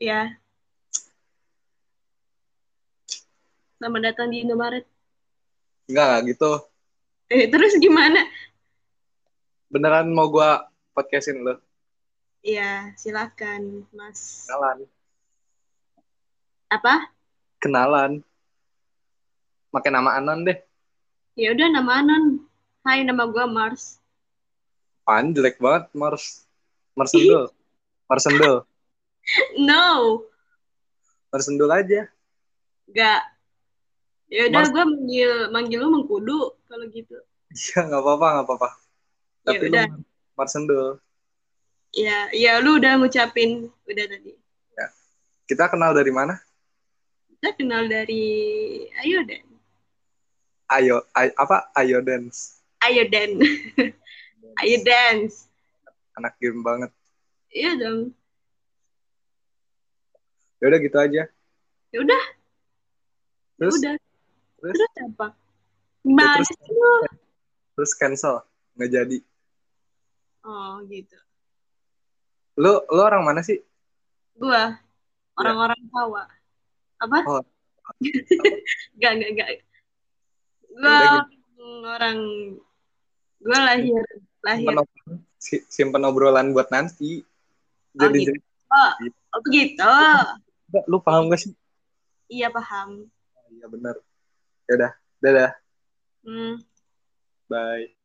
Ya. Selamat datang di Indomaret. Enggak, enggak gitu. Eh, terus gimana? Beneran mau gua podcastin lo? Iya, silakan, Mas. Kenalan. Apa? Kenalan. Pakai nama Anon deh. Ya udah nama Anon. Hai, nama gua Mars. Pan jelek banget, Mars. Marsendul. Marsendul. No, Marsendul aja. enggak. Ya udah gua manggil manggil lu Mengkudu kalau gitu. Iya, nggak apa-apa, nggak apa-apa. Ya Tapi lu udah. Marsendul. Ya, ya lu udah ngucapin udah tadi. Kita kenal dari mana? Kita kenal dari Ayo Den. Ayo, ay- apa? Ayo dance. Ayo Den. Ayo dance. Anak game banget. Iya dong. Ya udah gitu aja. Ya udah, ya Terus, udah. terus, Terus apa? Gimana terus- sih lu? terus cancel. Nggak jadi. Oh, gitu. Lu, lu orang mana sih? Gua orang-orang Jawa. Apa? Oh. Gak, gak, gak. Gua Ya udah orang gua lahir lahir. Simpen ob- si- simpen obrolan buat nanti. Oh, Jadi, gitu. jadi- Oh, oh begitu. lu paham gak sih? Iya paham. Iya benar. Ya udah, dadah, Hmm. bye.